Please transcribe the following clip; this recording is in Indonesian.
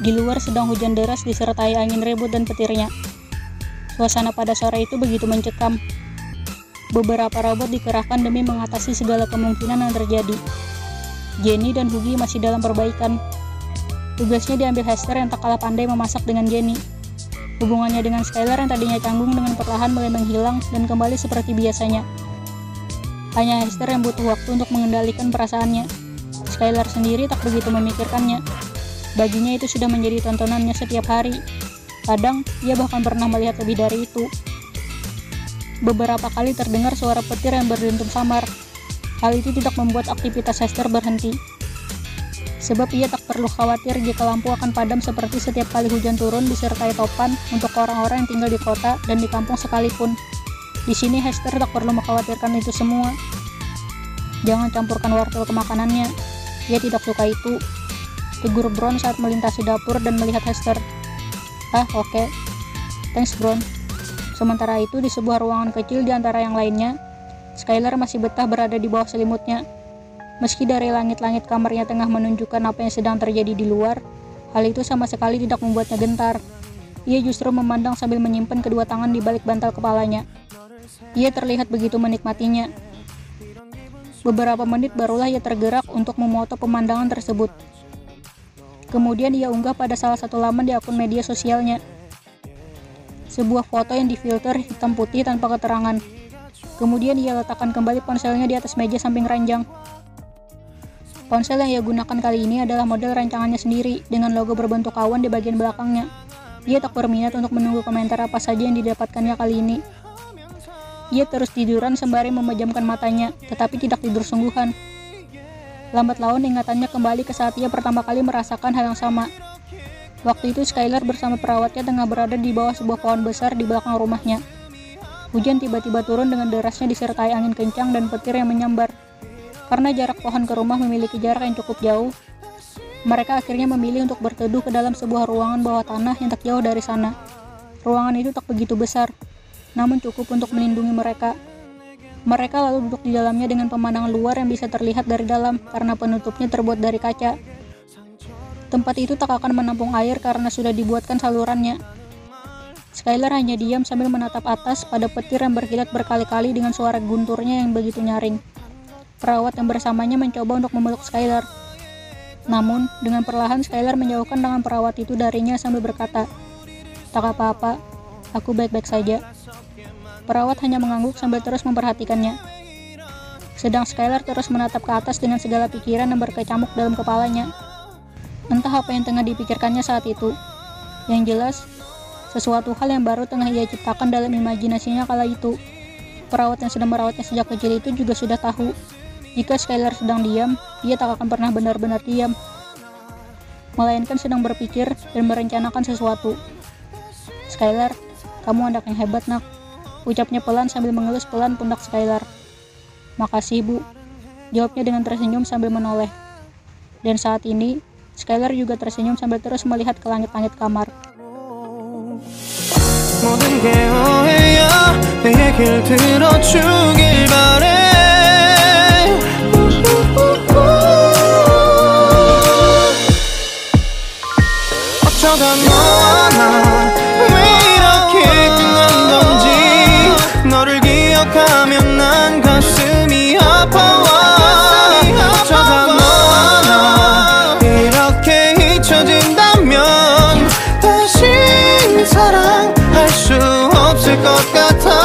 Di luar sedang hujan deras disertai angin rebut dan petirnya. Suasana pada sore itu begitu mencekam. Beberapa robot dikerahkan demi mengatasi segala kemungkinan yang terjadi. Jenny dan Hugi masih dalam perbaikan. Tugasnya diambil Hester yang tak kalah pandai memasak dengan Jenny. Hubungannya dengan Skylar yang tadinya canggung dengan perlahan mulai menghilang dan kembali seperti biasanya. Hanya Hester yang butuh waktu untuk mengendalikan perasaannya. Skylar sendiri tak begitu memikirkannya. Baginya itu sudah menjadi tontonannya setiap hari. Kadang, ia bahkan pernah melihat lebih dari itu. Beberapa kali terdengar suara petir yang berdentum samar. Hal itu tidak membuat aktivitas Hester berhenti. Sebab ia tak perlu khawatir jika lampu akan padam seperti setiap kali hujan turun disertai topan untuk orang-orang yang tinggal di kota dan di kampung sekalipun. Di sini Hester tak perlu mengkhawatirkan itu semua. Jangan campurkan wortel ke makanannya. Ia tidak suka itu. Tegur Brown saat melintasi dapur dan melihat Hester. Ah, oke. Okay. Thanks, Brown. Sementara itu, di sebuah ruangan kecil di antara yang lainnya, Skylar masih betah berada di bawah selimutnya. Meski dari langit-langit kamarnya tengah menunjukkan apa yang sedang terjadi di luar, hal itu sama sekali tidak membuatnya gentar. Ia justru memandang sambil menyimpan kedua tangan di balik bantal kepalanya. Ia terlihat begitu menikmatinya. Beberapa menit barulah ia tergerak untuk memoto pemandangan tersebut. Kemudian ia unggah pada salah satu laman di akun media sosialnya. Sebuah foto yang difilter hitam putih tanpa keterangan. Kemudian ia letakkan kembali ponselnya di atas meja samping ranjang. Ponsel yang ia gunakan kali ini adalah model rancangannya sendiri dengan logo berbentuk awan di bagian belakangnya. Ia tak berminat untuk menunggu komentar apa saja yang didapatkannya kali ini. Ia terus tiduran sembari memejamkan matanya, tetapi tidak tidur sungguhan. Lambat laun ingatannya kembali ke saat ia pertama kali merasakan hal yang sama. Waktu itu Skylar bersama perawatnya tengah berada di bawah sebuah pohon besar di belakang rumahnya. Hujan tiba-tiba turun dengan derasnya disertai angin kencang dan petir yang menyambar. Karena jarak pohon ke rumah memiliki jarak yang cukup jauh, mereka akhirnya memilih untuk berteduh ke dalam sebuah ruangan bawah tanah yang tak jauh dari sana. Ruangan itu tak begitu besar, namun cukup untuk melindungi mereka mereka lalu duduk di dalamnya dengan pemandangan luar yang bisa terlihat dari dalam karena penutupnya terbuat dari kaca. Tempat itu tak akan menampung air karena sudah dibuatkan salurannya. Skylar hanya diam sambil menatap atas pada petir yang berkilat berkali-kali dengan suara gunturnya yang begitu nyaring. Perawat yang bersamanya mencoba untuk memeluk Skylar. Namun, dengan perlahan Skylar menjauhkan tangan perawat itu darinya sambil berkata, Tak apa-apa, aku baik-baik saja. Perawat hanya mengangguk sambil terus memperhatikannya. Sedang Skylar terus menatap ke atas dengan segala pikiran yang berkecamuk dalam kepalanya. Entah apa yang tengah dipikirkannya saat itu. Yang jelas, sesuatu hal yang baru tengah ia ciptakan dalam imajinasinya kala itu. Perawat yang sedang merawatnya sejak kecil itu juga sudah tahu. Jika Skylar sedang diam, ia tak akan pernah benar-benar diam. Melainkan sedang berpikir dan merencanakan sesuatu. Skylar, kamu anak yang hebat nak. Ucapnya pelan sambil mengelus pelan pundak Skylar. Makasih, Bu. Jawabnya dengan tersenyum sambil menoleh. Dan saat ini, Skylar juga tersenyum sambil terus melihat ke langit-langit kamar. 기억하면 난 가슴이 아파와 어쩌다 너와 이렇게 잊혀진다면 다시 사랑할 수 없을 것 같아